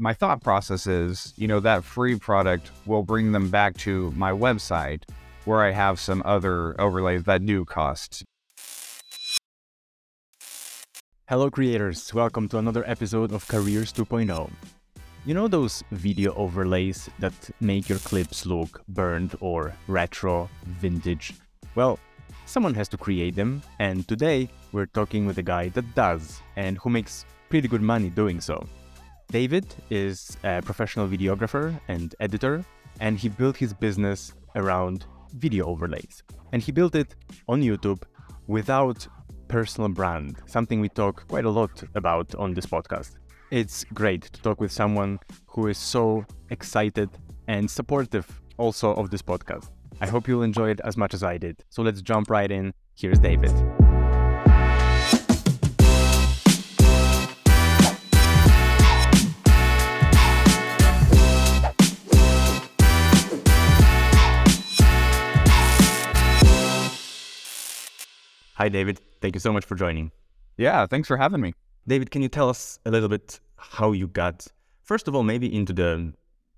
my thought process is, you know, that free product will bring them back to my website where I have some other overlays that do cost. Hello, creators. Welcome to another episode of Careers 2.0. You know those video overlays that make your clips look burned or retro, vintage? Well, someone has to create them, and today we're talking with a guy that does and who makes pretty good money doing so. David is a professional videographer and editor, and he built his business around video overlays. And he built it on YouTube without personal brand, something we talk quite a lot about on this podcast. It's great to talk with someone who is so excited and supportive also of this podcast. I hope you'll enjoy it as much as I did. So let's jump right in. Here's David. Hi, David. Thank you so much for joining. Yeah, thanks for having me. David, can you tell us a little bit how you got, first of all, maybe into the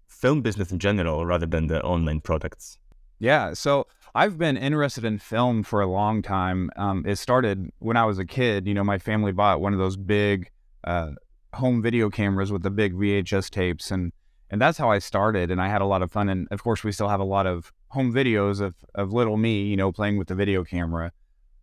film business in general rather than the online products? Yeah, so I've been interested in film for a long time. Um, it started when I was a kid. You know, my family bought one of those big uh, home video cameras with the big VHS tapes, and and that's how I started. And I had a lot of fun. And of course, we still have a lot of home videos of of little me, you know, playing with the video camera.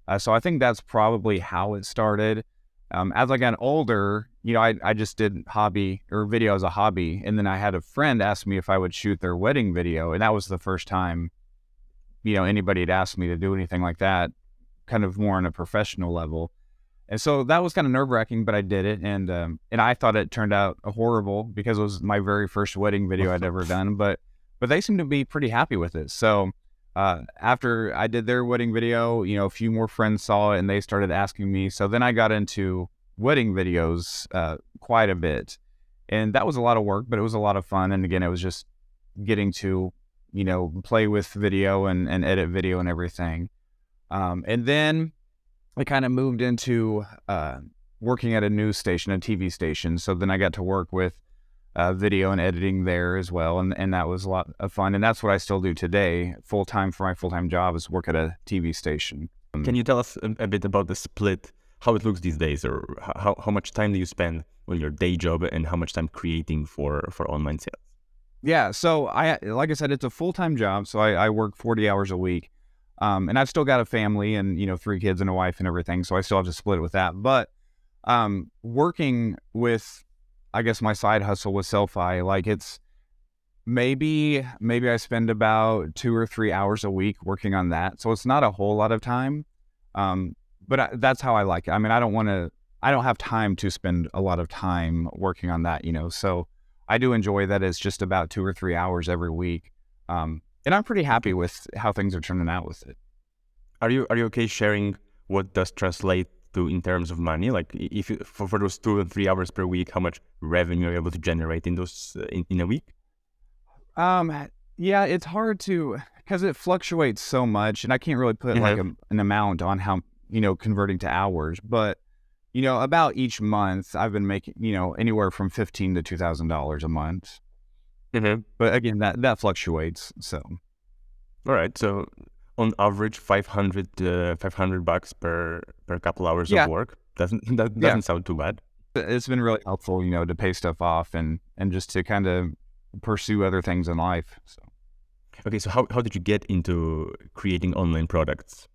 Uh, so I think that's probably how it started. Um, as I got older, you know, I, I just did hobby or video as a hobby. And then I had a friend ask me if I would shoot their wedding video. And that was the first time, you know, anybody had asked me to do anything like that, kind of more on a professional level. And so that was kind of nerve wracking, but I did it. And, um, and I thought it turned out horrible because it was my very first wedding video I'd ever done. But, but they seemed to be pretty happy with it. So, uh, after I did their wedding video, you know, a few more friends saw it and they started asking me. So then I got into wedding videos uh, quite a bit. And that was a lot of work, but it was a lot of fun. And again, it was just getting to, you know, play with video and, and edit video and everything. Um, and then I kind of moved into uh, working at a news station, a TV station. So then I got to work with uh, video and editing there as well, and and that was a lot of fun. And that's what I still do today, full time for my full time job is work at a TV station. Can you tell us a, a, bit about the split, how it looks these days, or how how much time do you spend on your day job, and how much time creating for for online sales? Yeah, so I like I said, it's a full time job, so I, I work forty hours a week. Um, and I've still got a family and you know three kids and a wife and everything, so I still have to split it with that. But um, working with I guess my side hustle with Sellfy, like it's maybe maybe I spend about two or three hours a week working on that. So it's not a whole lot of time, um, but I, that's how I like it. I mean, I don't want to. I don't have time to spend a lot of time working on that, you know. So I do enjoy that it's just about two or three hours every week, um, and I'm pretty happy with how things are turning out with it. Are you are you okay sharing what does translate to in terms of money? Like if you, for, for those two and three hours per week, how much revenue are you able to generate in those uh, in, in a week? Um, yeah, it's hard to because it fluctuates so much, and I can't really put like a, an amount on how you know converting to hours, but you know about each month I've been making you know anywhere from fifteen to two thousand dollars a month. Mm-hmm. But again, that that fluctuates. So, all right, so on average 500 uh, 500 bucks per per couple hours yeah. of work doesn't that doesn't yeah. sound too bad it's been really helpful you know to pay stuff off and and just to kind of pursue other things in life so okay so how, how did you get into creating online products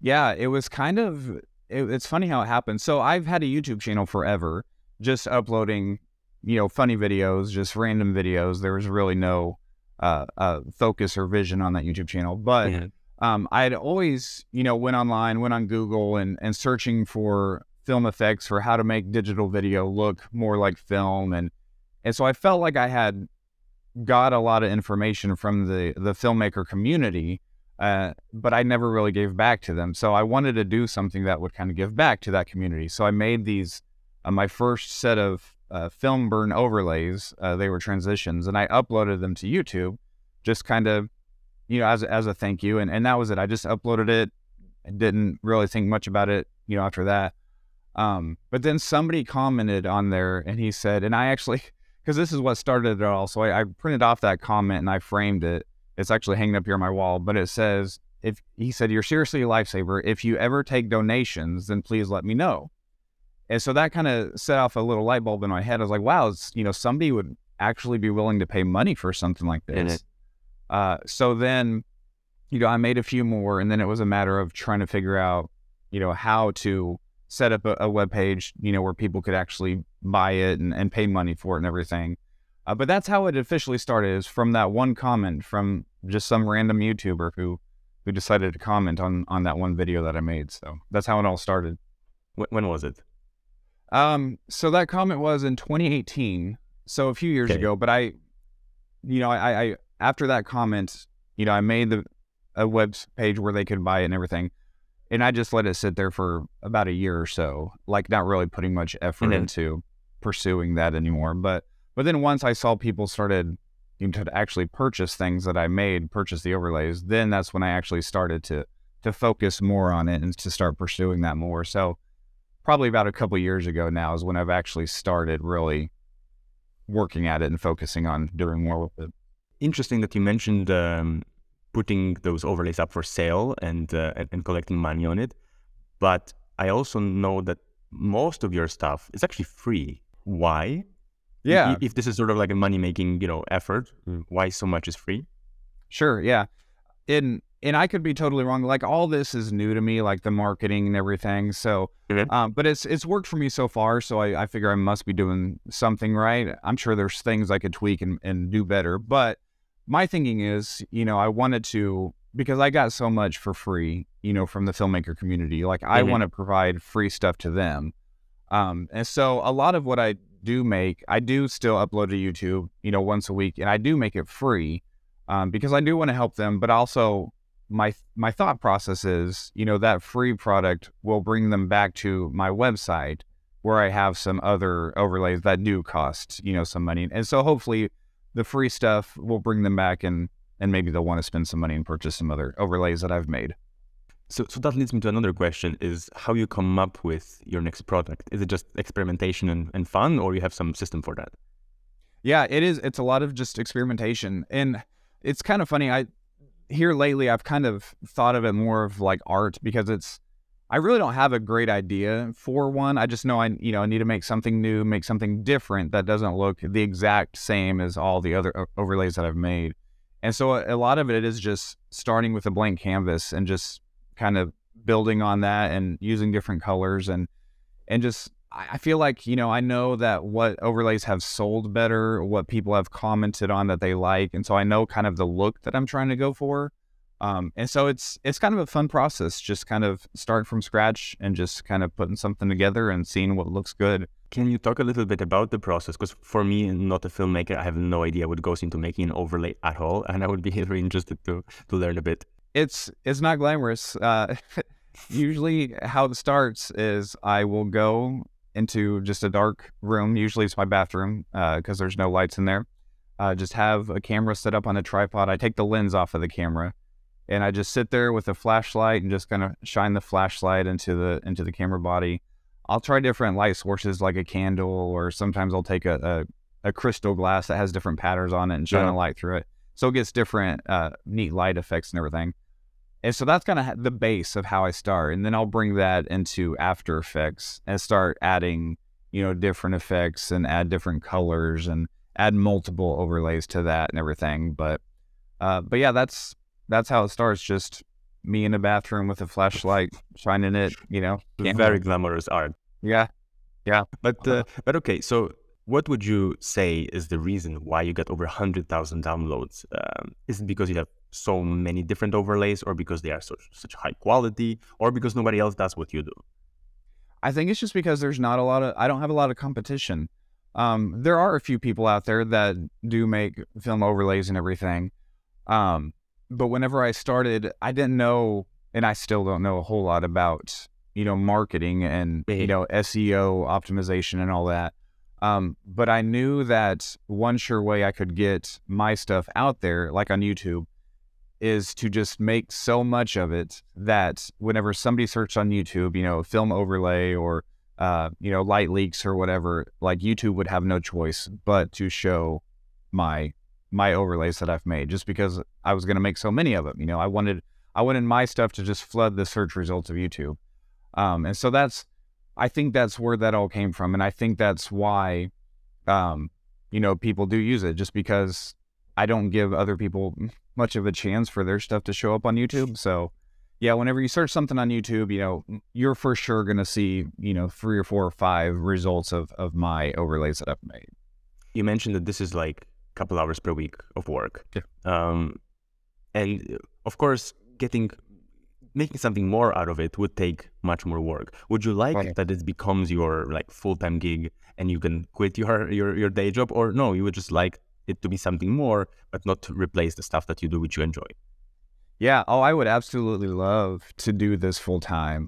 yeah it was kind of it, it's funny how it happened so i've had a youtube channel forever just uploading you know funny videos just random videos there was really no uh, uh, focus or vision on that YouTube channel. But yeah. Um, I had always, you know, went online, went on Google, and and searching for film effects for how to make digital video look more like film, and and so I felt like I had got a lot of information from the the filmmaker community. Uh, but I never really gave back to them. So I wanted to do something that would kind of give back to that community. So I made these, uh, my first set of uh, film burn overlays. Uh, they were transitions, and I uploaded them to YouTube, just kind of, you know, as as a thank you, and and that was it. I just uploaded it. I didn't really think much about it, you know, after that. Um, but then somebody commented on there, and he said, and I actually because this is what started it all. So I, I printed off that comment and I framed it. It's actually hanging up here on my wall, but it says, if he said, You're seriously a lifesaver. If you ever take donations, then please let me know. And so that kind of set off a little light bulb in my head. I was like, wow, you know, somebody would actually be willing to pay money for something like this. Uh, so then, you know, I made a few more, and then it was a matter of trying to figure out, you know, how to set up a, a web page, you know, where people could actually buy it and, and pay money for it and everything. Uh, but that's how it officially started is from that one comment from just some random YouTuber who who decided to comment on on that one video that I made. So that's how it all started. When was it? Um, so that comment was in 2018, so a few years okay. ago. But I, you know, I, I after that comment, you know, I made the a web page where they could buy it and everything, and I just let it sit there for about a year or so, like not really putting much effort mm-hmm. into pursuing that anymore. But but then once I saw people started you know, to actually purchase things that I made, purchase the overlays, then that's when I actually started to to focus more on it and to start pursuing that more. So probably about a couple years ago now is when I've actually started really working at it and focusing on doing more with it. Interesting that you mentioned um, putting those overlays up for sale and, uh, and, and collecting money on it, but I also know that most of your stuff is actually free. Why? Yeah. If this is sort of like a money making, you know, effort, why so much is free? Sure. Yeah. In and I could be totally wrong. Like all this is new to me, like the marketing and everything. So, mm-hmm. um, but it's it's worked for me so far. So I, I figure I must be doing something right. I'm sure there's things I could tweak and, and do better. But my thinking is, you know, I wanted to because I got so much for free, you know, from the filmmaker community. Like I mm-hmm. want to provide free stuff to them. Um, and so a lot of what I do make, I do still upload to YouTube, you know, once a week, and I do make it free um, because I do want to help them, but also my my thought process is, you know, that free product will bring them back to my website where I have some other overlays that do cost, you know, some money. And so hopefully the free stuff will bring them back and and maybe they'll want to spend some money and purchase some other overlays that I've made. So, so that leads me to another question: Is how you come up with your next product? Is it just experimentation and, and fun, or you have some system for that? Yeah, it is. It's a lot of just experimentation, and it's kind of funny. I here lately I've kind of thought of it more of like art because it's I really don't have a great idea for one. I just know I you know I need to make something new, make something different that doesn't look the exact same as all the other overlays that I've made. And so a, a lot of it is just starting with a blank canvas and just kind of building on that and using different colors and and just I feel like, you know, I know that what overlays have sold better, what people have commented on that they like. And so I know kind of the look that I'm trying to go for. Um, and so it's it's kind of a fun process, just kind of starting from scratch and just kind of putting something together and seeing what looks good. Can you talk a little bit about the process? Because for me, not a filmmaker, I have no idea what goes into making an overlay at all, and I would be very interested to to learn a bit. It's it's not glamorous. Uh, usually, how it starts is I will go into just a dark room. Usually it's my bathroom because uh, there's no lights in there. Uh, just have a camera set up on a tripod. I take the lens off of the camera, and I just sit there with a flashlight and just kind of shine the flashlight into the into the camera body. I'll try different light sources like a candle, or sometimes I'll take a, a, a crystal glass that has different patterns on it and shine yeah. a light through it, so it gets different uh, neat light effects and everything. And so that's kind of the base of how I start. And then I'll bring that into After Effects and start adding, you know, different effects and add different colors and add multiple overlays to that and everything. But, uh, but yeah, that's, that's how it starts. Just me in a bathroom with a flashlight shining it, you know. Very glamorous art. Yeah. Yeah. But, uh, but okay. So what would you say is the reason why you got over 100,000 downloads? Um, is it because you have so many different overlays or because they are such, such high quality or because nobody else does what you do? I think it's just because there's not a lot of, I don't have a lot of competition. Um, there are a few people out there that do make film overlays and everything. Um, but whenever I started, I didn't know, and I still don't know a whole lot about, you know, marketing and, you know, SEO optimization and all that. Um, but I knew that one sure way I could get my stuff out there, like on YouTube, is to just make so much of it that whenever somebody searched on YouTube, you know, film overlay or uh, you know, light leaks or whatever, like YouTube would have no choice but to show my my overlays that I've made just because I was going to make so many of them. You know, I wanted I wanted my stuff to just flood the search results of YouTube. Um, and so that's I think that's where that all came from and I think that's why um, you know, people do use it just because I don't give other people much of a chance for their stuff to show up on YouTube. So yeah, whenever you search something on YouTube, you know, you're for sure going to see, you know, three or four or five results of, of my overlays that I've made. You mentioned that this is like couple hours per week of work. Yeah. Um, and of course, getting making something more out of it would take much more work. Would you like that it becomes your like full time gig and you can quit your, your your day job, or no, you would just like it to be something more, but not to replace the stuff that you do, which you enjoy. Yeah. Oh, I would absolutely love to do this full time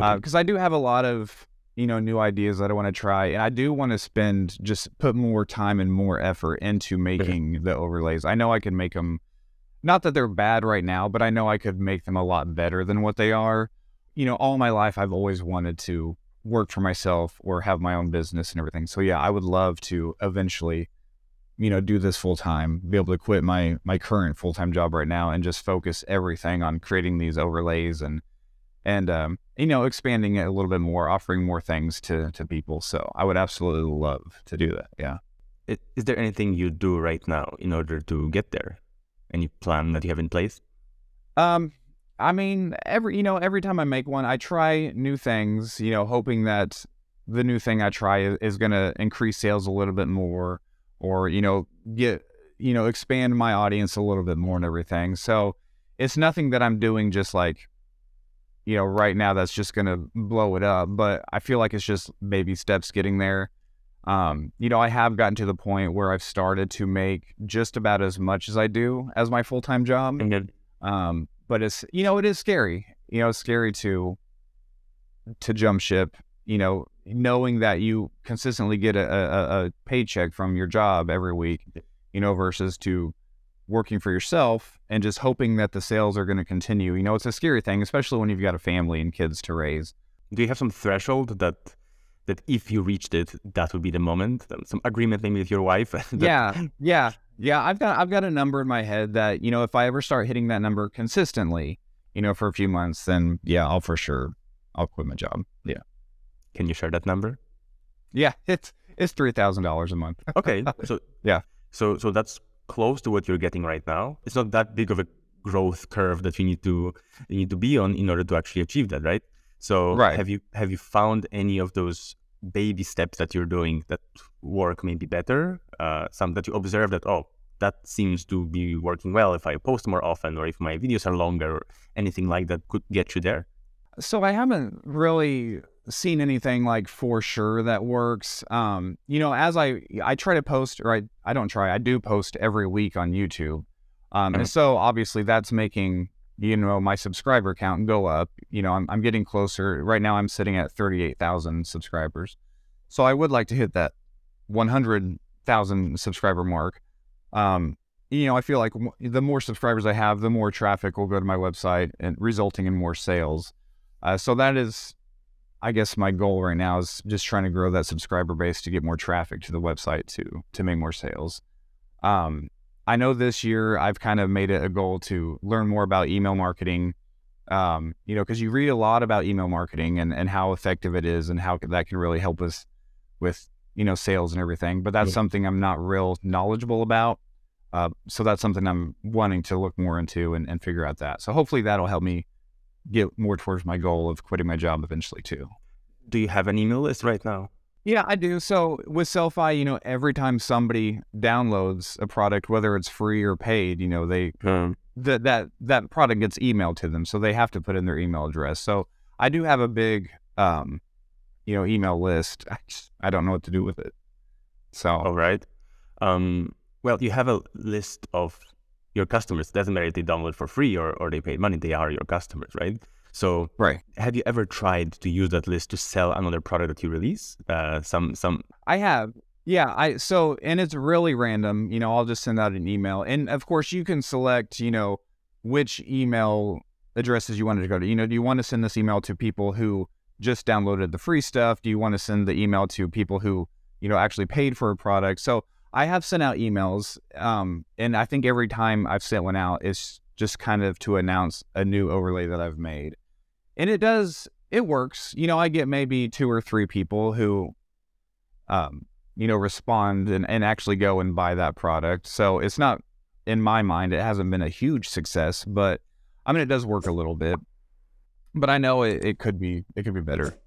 Okay. because I do have a lot of you know new ideas that I want to try, and I do want to spend just put more time and more effort into making the overlays. I know I can make them. Not that they're bad right now, but I know I could make them a lot better than what they are. You know, all my life I've always wanted to work for myself or have my own business and everything. So yeah, I would love to eventually, you know, do this full time, be able to quit my my current full time job right now and just focus everything on creating these overlays and and um, you know, expanding it a little bit more, offering more things to to people. So I would absolutely love to do that. Yeah. Is there anything you do right now in order to get there? Any plan that you have in place? Um, I mean, every you know, every time I make one, I try new things. You know, hoping that the new thing I try is, is going to increase sales a little bit more, or you know, get you know, expand my audience a little bit more and everything. So it's nothing that I'm doing just like, you know, right now that's just going to blow it up. But I feel like it's just baby steps getting there. Um, you know, I have gotten to the point where I've started to make just about as much as I do as my full time job. Then Um, but it's you know it is scary. You know, it's scary to to jump ship. You know, knowing that you consistently get a, a, a paycheck from your job every week. You know, versus to working for yourself and just hoping that the sales are going to continue. You know, it's a scary thing, especially when you've got a family and kids to raise. do you have some threshold that that if you reached it, that would be the moment? Um, Some agreement maybe with your wife? that- yeah, yeah, yeah. I've got I've got a number in my head that you know if I ever start hitting that number consistently, you know, for a few months, then yeah, I'll for sure I'll quit my job. Yeah. Can you share that number? Yeah, it's it's three thousand dollars a month. Okay. so Yeah. So so that's close to what you're getting right now. It's not that big of a growth curve that you need to you need to be on in order to actually achieve that, right? So Right. have you have you found any of those baby steps that you're doing that work maybe better? Uh, some that you observe that oh that seems to be working well if I post more often or if my videos are longer or anything like that could get you there. So I haven't really seen anything like for sure that works. Um, you know, as I I try to post, or I I don't try, I do post every week on YouTube. Um, and Mhm. so obviously that's making you know my subscriber count go up. You know, I'm I'm getting closer. Right now I'm sitting at thirty eight thousand subscribers. So I would like to hit that one hundred thousand subscriber mark. Um, you know, I feel like w- the more subscribers I have, the more traffic will go to my website and resulting in more sales. Uh, so that is, I guess, my goal right now is just trying to grow that subscriber base to get more traffic to the website to to make more sales. Um, I know this year I've kind of made it a goal to learn more about email marketing. Um, you know, because you read a lot about email marketing and and how effective it is and how that can really help us with you know sales and everything. But that's Yeah. something I'm not real knowledgeable about. Uh, so that's something I'm wanting to look more into and, and figure out that. So hopefully that'll help me get more towards my goal of quitting my job eventually too. Do you have an email list right now? Yeah, I do. So with Sellfy, you know, every time somebody downloads a product, whether it's free or paid, you know, they Um, that that that product gets emailed to them, so they have to put in their email address. So I do have a big, um, you know, email list. I, just, I don't know what to do with it. So All right. Um, well, you have a list of your customers. Doesn't matter if they download for free or, or they paid money. They are your customers, right? So, right, have you ever tried to use that list to sell another product that you release? Uh, some some. I have. Yeah, I so and it's really random. You know, I'll just send out an email, and of course, you can select. You know, which email addresses you wanted to go to. You know, do you want to send this email to people who just downloaded the free stuff? Do you want to send the email to people who, you know, actually paid for a product? So I have sent out emails, um, and I think every time I've sent one out, it's just kind of to announce a new overlay that I've made. And it does, it works. You know, I get maybe two or three people who, um, you know, respond and, and actually go and buy that product. So it's not, in my mind, it hasn't been a huge success, but I mean, it does work a little bit. But I know it, it could be, it could be better.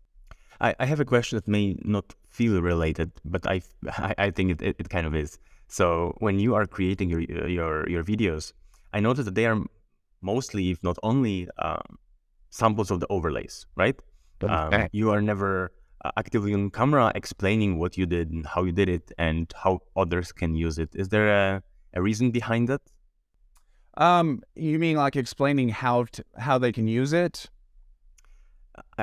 I, I have a question that may not feel related, but I, I, I think it, it, it kind of is. So when you are creating your, your, your videos, I noticed that they are mostly, if not only, um, samples of the overlays, right? Um, you are never uh, actively on camera explaining what you did and how you did it and how others can use it. Is there a, a reason behind that? Um, you mean like explaining how to, how they can use it?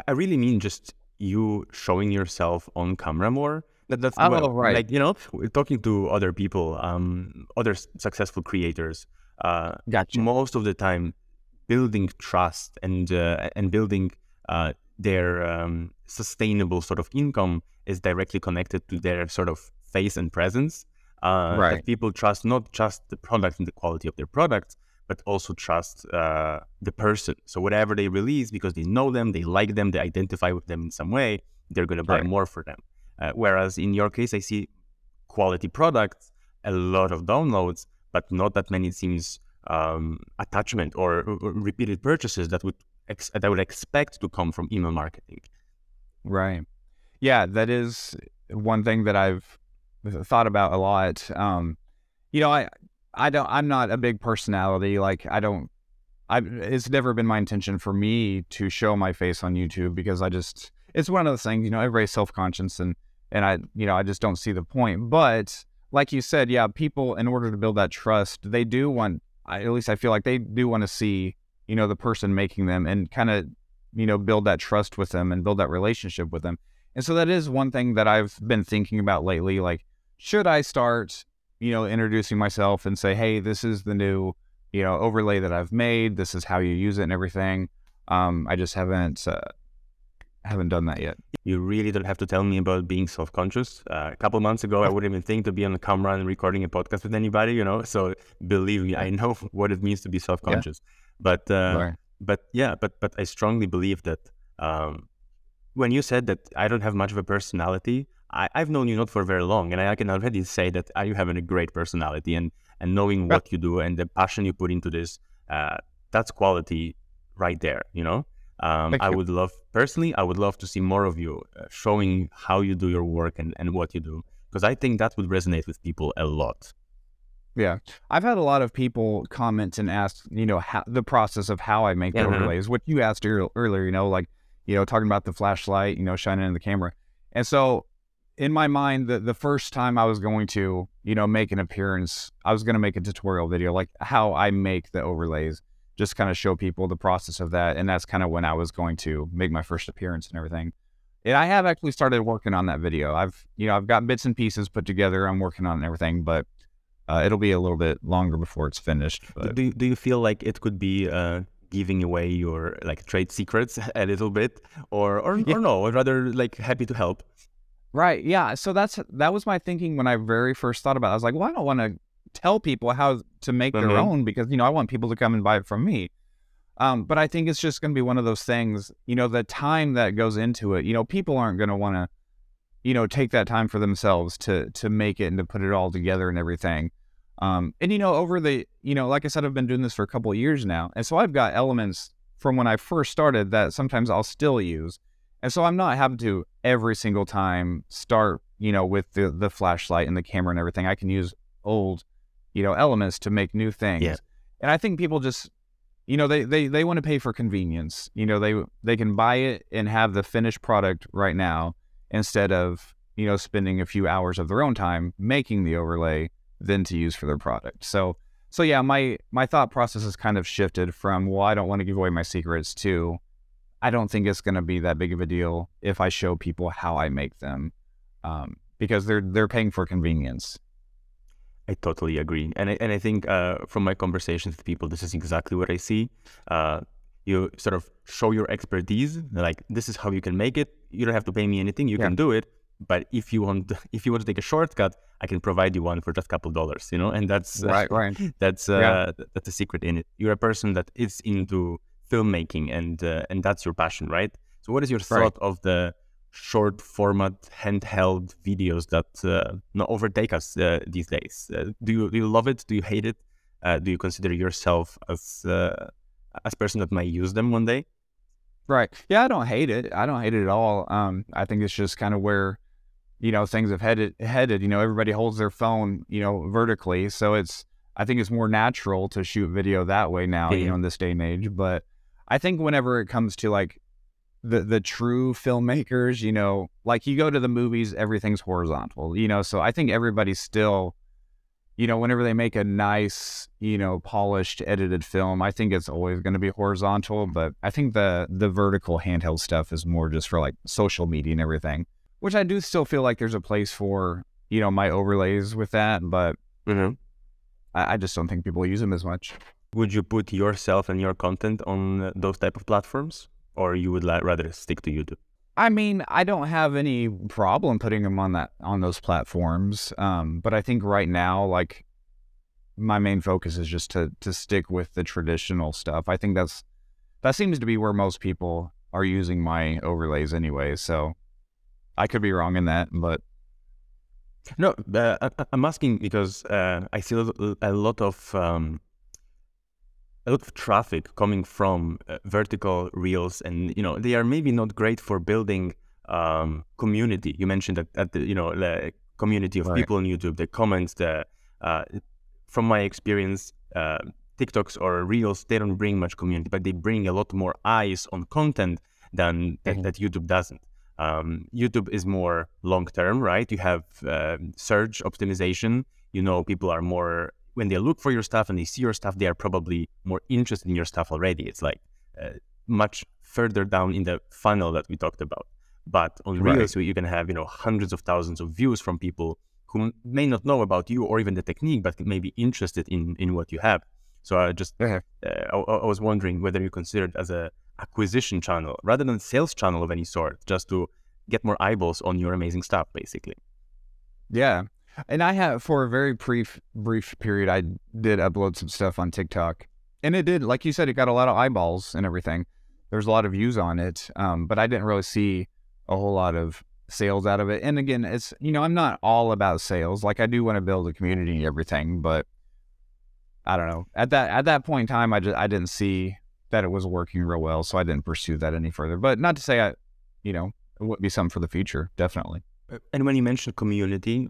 I really mean just you showing yourself on camera more. That, that's oh, well, right. Like you know, talking to other people, um, other successful creators. Uh, gotcha. Most of the time, building trust and uh, and building uh, their um, sustainable sort of income is directly connected to their sort of face and presence. Uh, right. That people trust not just the product and the quality of their products, but also trust uh, the person. So whatever they release, because they know them, they like them, they identify with them in some way, they're going to buy right. more for them. Uh, whereas in your case, I see quality products, a lot of downloads, but not that many seems um, attachment or, or, repeated purchases that would ex- that I would expect to come from email marketing. Right. Yeah, that is one thing that I've thought about a lot. Um, you know, I I don't I'm not a big personality. Like I don't I it's never been my intention for me to show my face on YouTube because I just it's one of those things, you know, everybody's self conscious and and I you know, I just don't see the point. But like you said, yeah, people in order to build that trust, they do want I, at least I feel like they do want to see, you know, the person making them and kind of, you know, build that trust with them and build that relationship with them. And so that is one thing that I've been thinking about lately. Like, should I start, you know, introducing myself and say, hey, this is the new, you know, overlay that I've made. This is how you use it and everything. Um, I just haven't uh, haven't done that yet. You really don't have to tell me about being self-conscious. Uh, a couple months ago, I wouldn't even think to be on the camera and recording a podcast with anybody, you know. So believe me, I know what it means to be self-conscious. Yeah. But uh, but yeah, but but I strongly believe that um, when you said that I don't have much of a personality, I, have known you not for very long, and I, I can already say that you have a great personality and and knowing what you do and the passion you put into this, uh, that's quality right there, you know. Um, I would love, personally, I would love to see more of you uh, showing how you do your work and, and what you do, because I think that would resonate with people a lot. Yeah. I've had a lot of people comment and ask, you know, how, the process of how I make the mm-hmm. overlays, what you asked earlier, you know, like, you know, talking about the flashlight, you know, shining in the camera. And so in my mind, the, the first time I was going to, you know, make an appearance, I was going to make a tutorial video, like how I make the overlays just kind of show people the process of that. And that's kind of when I was going to make my first appearance and everything. And I have actually started working on that video. I've, you know, I've got bits and pieces put together. I'm working on everything, but uh, it'll be a little bit longer before it's finished. But... Do, do you feel like it could be uh, giving away your like trade secrets a little bit or, or, yeah. or no, rather like happy to help? Right. Yeah. So that's, that was my thinking when I very first thought about it. I was like, well, I don't want to tell people how to make mm-hmm. their own because you know I want people to come and buy it from me. Um, but I think it's just going to be one of those things. You know, the time that goes into it. You know, people aren't going to want to, you know, take that time for themselves to to make it and to put it all together and everything. Um, and you know, over the you know, like I said, I've been doing this for a couple of years now, and so I've got elements from when I first started that sometimes I'll still use. And so I'm not having to every single time start, you know, with the the flashlight and the camera and everything. I can use old you know, elements to make new things. Yeah. And I think people just, you know, they, they, they want to pay for convenience. You know, they, they can buy it and have the finished product right now instead of, you know, spending a few hours of their own time making the overlay then to use for their product. So, so yeah, my, my thought process has kind of shifted from, well, I don't want to give away my secrets to, I don't think it's going to be that big of a deal if I show people how I make them. Um, because they're, they're paying for convenience. I totally agree, and I, and I think uh, from my conversations with people, this is exactly what I see. Uh, You sort of show your expertise, like this is how you can make it. You don't have to pay me anything. You yeah. can do it. But if you want, if you want to take a shortcut, I can provide you one for just a couple dollars, you know. And that's right, uh, right. That's uh, yeah. that's a secret in it. You're a person that is into filmmaking, and uh, and that's your passion, right? So, what is your thought right. of the short format handheld videos that uh, overtake us uh, these days? Uh, do you do you love it? Do you hate it? Uh, do you consider yourself as uh, as person that might use them one day? Right. Yeah, I don't hate it. I don't hate it at all. Um, I think it's just kind of where you know things have headed headed you know everybody holds their phone you know vertically so it's i think it's more natural to shoot video that way now yeah. you know in this day and age but i think whenever it comes to like the the true filmmakers you know like you go to the movies everything's horizontal you know so i think everybody's still you know whenever they make a nice you know polished edited film i think it's always going to be horizontal but i think the the vertical handheld stuff is more just for like social media and everything which I do still feel like there's a place for, you know, my overlays with that, but mm-hmm. I, I, just don't think people use them as much. Would you put yourself and your content on those type of platforms, or you would like rather stick to YouTube? I mean, I don't have any problem putting them on that on those platforms, um, but I think right now, like my main focus is just to to stick with the traditional stuff. I think that's that seems to be where most people are using my overlays anyway. So I could be wrong in that, but no, uh, I, am asking because uh, I see a lot of um, a lot of traffic coming from uh, vertical reels, and you know they are maybe not great for building um, community. You mentioned that at the you know the community of right. people on YouTube, the comments, the uh, from my experience. Uh, TikToks or Reels, they don't bring much community, but they bring a lot more eyes on content than mm-hmm. that, that YouTube doesn't. Um, YouTube is more long term, right? You have uh, search optimization. You know, people are more when they look for your stuff and they see your stuff, they are probably more interested in your stuff already. It's like uh, much further down in the funnel that we talked about. But on right. Reels, you can have you know hundreds of thousands of views from people who may not know about you or even the technique, but may be interested in in what you have. So I just uh-huh. uh, I, I was wondering whether you consider it as a acquisition channel rather than sales channel of any sort, just to get more eyeballs on your amazing stuff, basically. Yeah. And I have for a very brief brief period I did upload some stuff on TikTok. And it did, like you said, it got a lot of eyeballs and everything. There's a lot of views on it. Um, but I didn't really see a whole lot of sales out of it. And again, it's you know, I'm not all about sales. Like I do want to build a community and everything, but I don't know. At that at that point in time I just I didn't see that it was working real well, so I didn't pursue that any further. But not to say I, you know, it would be something for the future, definitely. And when you mentioned community,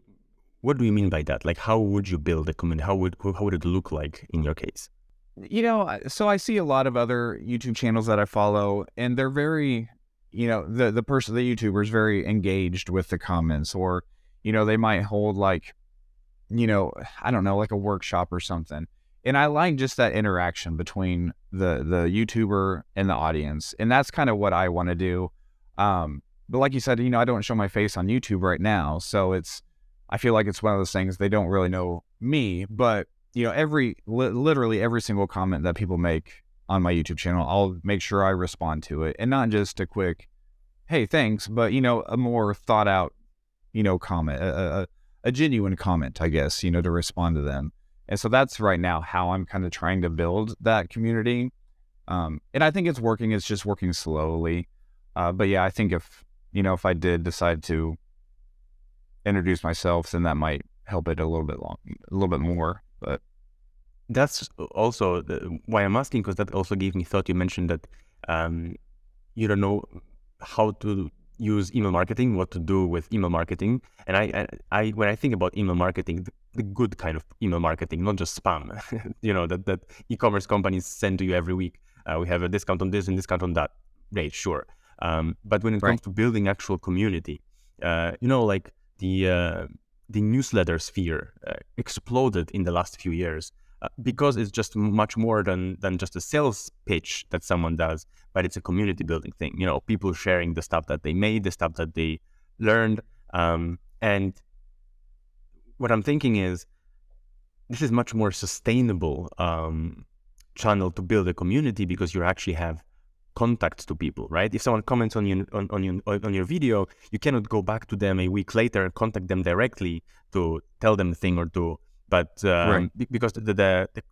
what do you mean by that? Like, how would you build a community? How would how would it look like in your case? You know, so I see a lot of other YouTube channels that I follow, and they're very, you know, the the person, the YouTuber is very engaged with the comments, or you know, they might hold like, you know, I don't know, like a workshop or something and I like just that interaction between the the YouTuber and the audience, and that's kind of what I want to do. Um, but like you said, you know, I don't show my face on YouTube right now, so it's I feel like it's one of those things they don't really know me, but you know, every li- literally every single comment that people make on my YouTube channel, I'll make sure I respond to it, and not just a quick "Hey, thanks," but you know, a more thought out, you know, comment, a, a, a genuine comment, I guess, you know, to respond to them. And so that's right now how I'm kind of trying to build that community. Um, and I think it's working. It's just working slowly. Uh, but yeah, I think if, you know, if I did decide to introduce myself, then that might help it a little bit long, a little bit more. But that's also the, why I'm asking, because that also gave me thought. You mentioned that um, you don't know how to use email marketing, what to do with email marketing. And I, I, I when I think about email marketing, the, the good kind of email marketing, not just spam, you know, that, that e-commerce companies send to you every week. Uh, we have a discount on this and discount on that. Great, sure. Um, but when it right. comes to building actual community, uh, you know, like the uh, the newsletter sphere uh, exploded in the last few years. Uh, because it's just much more than than just a sales pitch that someone does, but it's a community building thing. You know, people sharing the stuff that they made, the stuff that they learned, um, and what I'm thinking is this is much more sustainable um, channel to build a community because you actually have contacts to people, right? If someone comments on your on, on your on your video, you cannot go back to them a week later and contact them directly to tell them a thing or two. But um, right. because the, the, the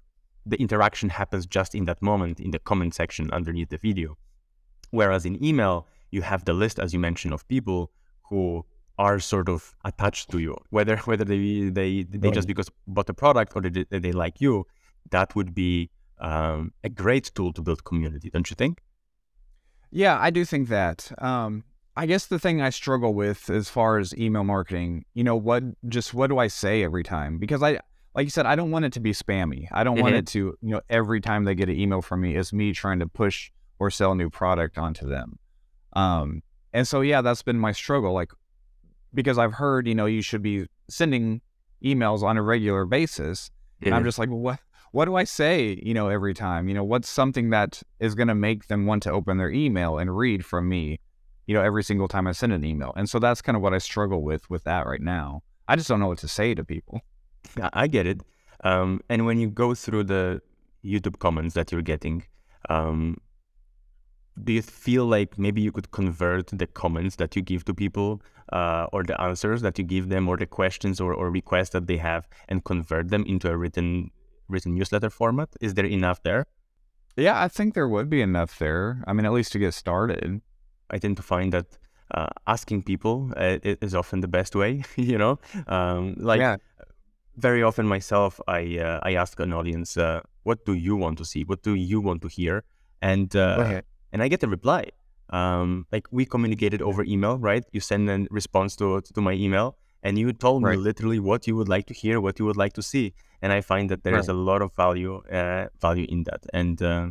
the interaction happens just in that moment in the comment section underneath the video. Whereas in email, you have the list, as you mentioned, of people who are sort of attached to you, whether whether they they, they right. just because bought a product or they, they like you. That would be um, a great tool to build community, don't you think? Yeah, I do think that. Um, I guess the thing I struggle with as far as email marketing, you know, what just what do I say every time? Because I, like you said, I don't want it to be spammy. I don't mm-hmm. want it to, you know, every time they get an email from me, is me trying to push or sell a new product onto them. Um, and so yeah, that's been my struggle. Like, because I've heard, you know, you should be sending emails on a regular basis. Mm-hmm. And I'm just like, well, what what do I say, you know, every time? You know, what's something that is going to make them want to open their email and read from me, you know, every single time I send an email. And so that's kind of what I struggle with with that right now. I just don't know what to say to people. I get it. Um, and when you go through the YouTube comments that you're getting, um, do you feel like maybe you could convert the comments that you give to people uh, or the answers that you give them or the questions or, or requests that they have and convert them into a written written newsletter format? Is there enough there? Yeah, I think there would be enough there. I mean, at least to get started. I tend to find that uh, asking people uh, is often the best way. you know, um, like yeah. very often myself, I uh, I ask an audience, uh, "What do you want to see? What do you want to hear?" And uh, and I get a reply. Um, like we communicated over email, right? You send a response to to my email, and you told right. me literally what you would like to hear, what you would like to see, and I find that there right. is a lot of value uh, value in that, and uh,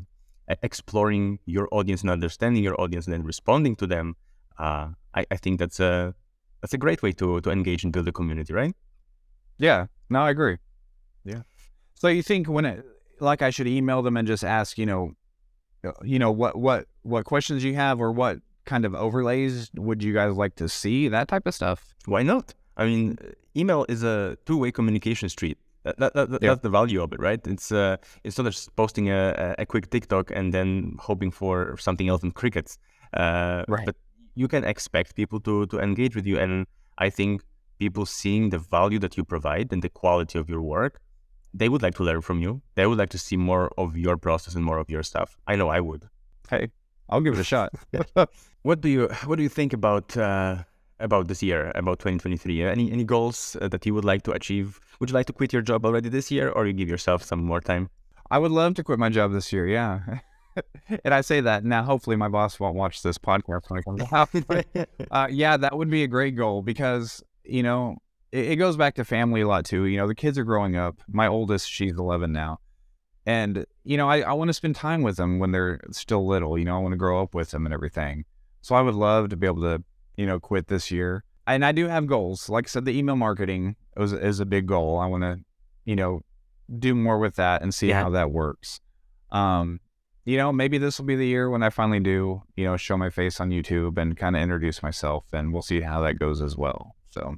exploring your audience and understanding your audience and then responding to them. Uh, I, I think that's a that's a great way to to engage and build a community, right? Yeah, no, I agree. Yeah. So you think when it like I should email them and just ask, you know, uh, you know what what what questions you have or what kind of overlays would you guys like to see that type of stuff why not I mean, email is a two-way communication street. That, that, that, yeah. That's the value of it, right? It's uh, it's not just posting a, a quick TikTok and then hoping for something else in crickets. Uh, right. But you can expect people to to engage with you, and I think people seeing the value that you provide and the quality of your work, they would like to learn from you. They would like to see more of your process and more of your stuff. I know I would. Hey, I'll give it a shot. what do you What do you think about? Uh, about this year, about 2023? Any any goals uh, that you would like to achieve? Would you like to quit your job already this year, or you give yourself some more time? I would love to quit my job this year. Yeah. and I say that now. Hopefully, my boss won't watch this podcast when out. uh, yeah, that would be a great goal because you know it, it goes back to family a lot too. You know, the kids are growing up. My oldest, she's 11 now, and you know, I, I want to spend time with them when they're still little. You know, I want to grow up with them and everything. So I would love to be able to you know, quit this year. And I do have goals. Like I said, the email marketing is, is a big goal. I want to, you know, do more with that and see yeah. how that works. Um, you know, maybe this will be the year when I finally do, you know, show my face on YouTube and kind of introduce myself, and we'll see how that goes as well. So,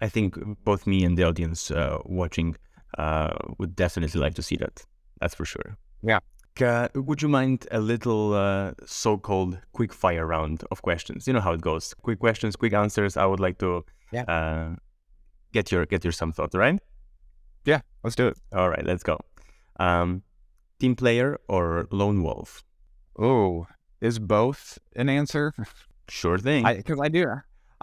I think both me and the audience uh, watching uh, would definitely like to see that. That's for sure. Yeah. Uh, would you mind a little uh, so-called quick fire round of questions? You know how it goes: quick questions, quick answers. I would like to yeah. uh, get your get your some thoughts, right? Yeah, let's do it. All right, let's go. Um, team player or lone wolf? Oh, is both an answer? Sure thing. Because I, I do.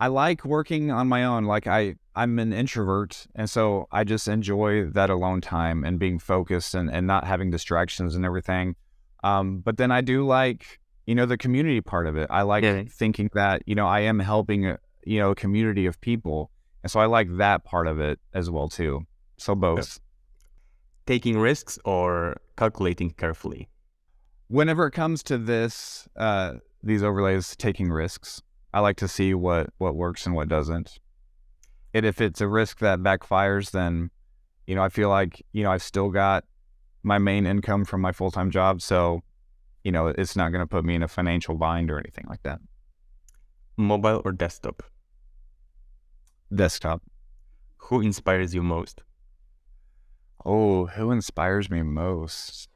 I like working on my own. Like I, I'm an introvert, and so I just enjoy that alone time and being focused and, and not having distractions and everything. Um, but then I do like, you know, the community part of it. I like yeah. thinking that you know I am helping, a, you know, a community of people, and so I like that part of it as well too. So both. Taking risks or calculating carefully. Whenever it comes to this, uh, these overlays, taking risks. I like to see what what works and what doesn't. And if it's a risk that backfires, then you know I feel like you know I've still got my main income from my full time job, so you know it's not going to put me in a financial bind or anything like that. Mobile or desktop? Desktop. Who inspires you most? Oh, who inspires me most?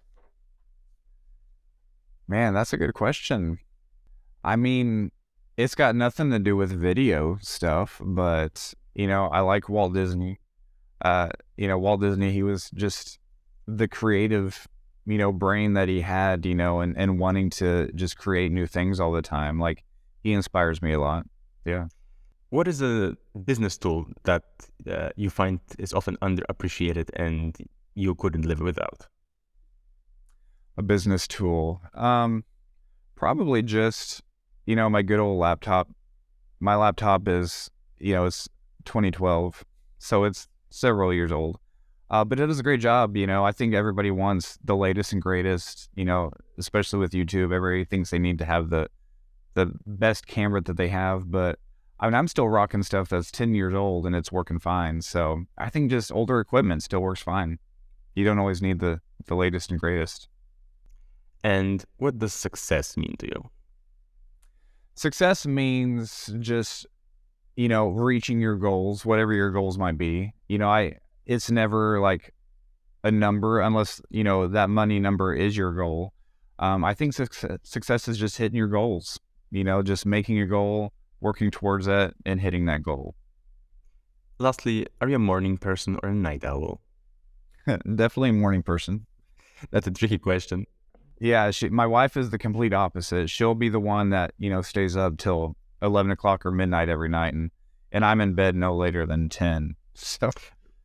Man, that's a good question. I mean, it's got nothing to do with video stuff, but you know, I like Walt Disney. Uh, you know, Walt Disney, he was just the creative, you know, brain that he had, you know, and, and wanting to just create new things all the time. Like he inspires me a lot. Yeah. What is a business tool that uh, you find is often underappreciated and you couldn't live without? A business tool. Um, probably just, you know, my good old laptop. My laptop is, you know, it's 2012, so it's several years old. Uh, but it does a great job. You know, I think everybody wants the latest and greatest. You know, especially with YouTube, everybody thinks they need to have the the best camera that they have. But I mean, I'm still rocking stuff that's 10 years old and it's working fine. So I think just older equipment still works fine. You don't always need the the latest and greatest. And what does success mean to you? Success means just you know reaching your goals, whatever your goals might be. You know, I it's never like a number unless you know that money number is your goal. Um, I think success, success is just hitting your goals. You know, just making a goal, working towards that and hitting that goal. Lastly, are you a morning person or a night owl? Definitely a morning person. That's a tricky question. Yeah, she, my wife is the complete opposite. She'll be the one that you know stays up till eleven o'clock or midnight every night, and and I'm in bed no later than ten. So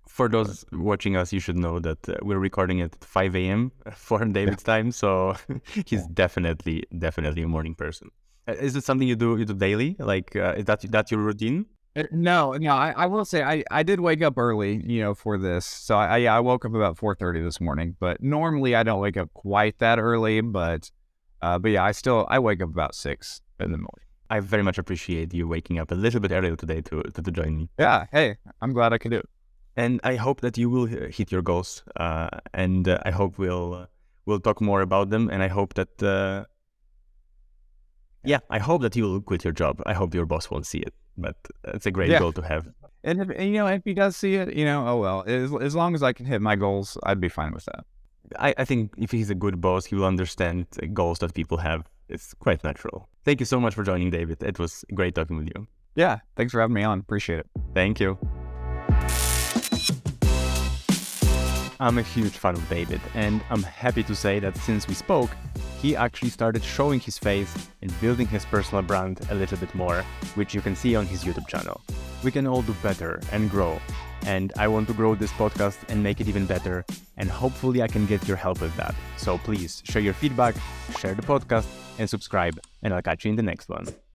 for those watching us, you should know that uh, we're recording at 5 a.m. for David's time, so he's definitely definitely a morning person. Uh, is it something you do you do daily? Like uh, is that that your routine? Uh, no, no. I, I will say I, I did wake up early, you know, for this. So I I, I woke up about 4:30 this morning. But normally I don't wake up quite that early. But uh, but yeah, I still I wake up about six in the morning. I very much appreciate you waking up a little bit earlier today to to, to join me. Yeah. Hey, I'm glad I could do it and I hope that you will hit your goals. Uh, and uh, I hope we'll uh, we'll talk more about them. And I hope that uh, yeah, I hope that you will quit your job. I hope your boss won't see it, but it's a great yeah. goal to have. And, if, and, you know, if he does see it, you know, oh well. As, as long as I can hit my goals, I'd be fine with that. I, I think if he's a good boss, he will understand uh, goals that people have. It's quite natural. Thank you so much for joining, David. It was great talking with you. Yeah, thanks for having me on. Appreciate it. Thank you. I'm a huge fan of David, and I'm happy to say that since we spoke, he actually started showing his face and building his personal brand a little bit more, which you can see on his YouTube channel. We can all do better and grow, and I want to grow this podcast and make it even better, and hopefully I can get your help with that. So please share your feedback, share the podcast, and subscribe, and I'll catch you in the next one.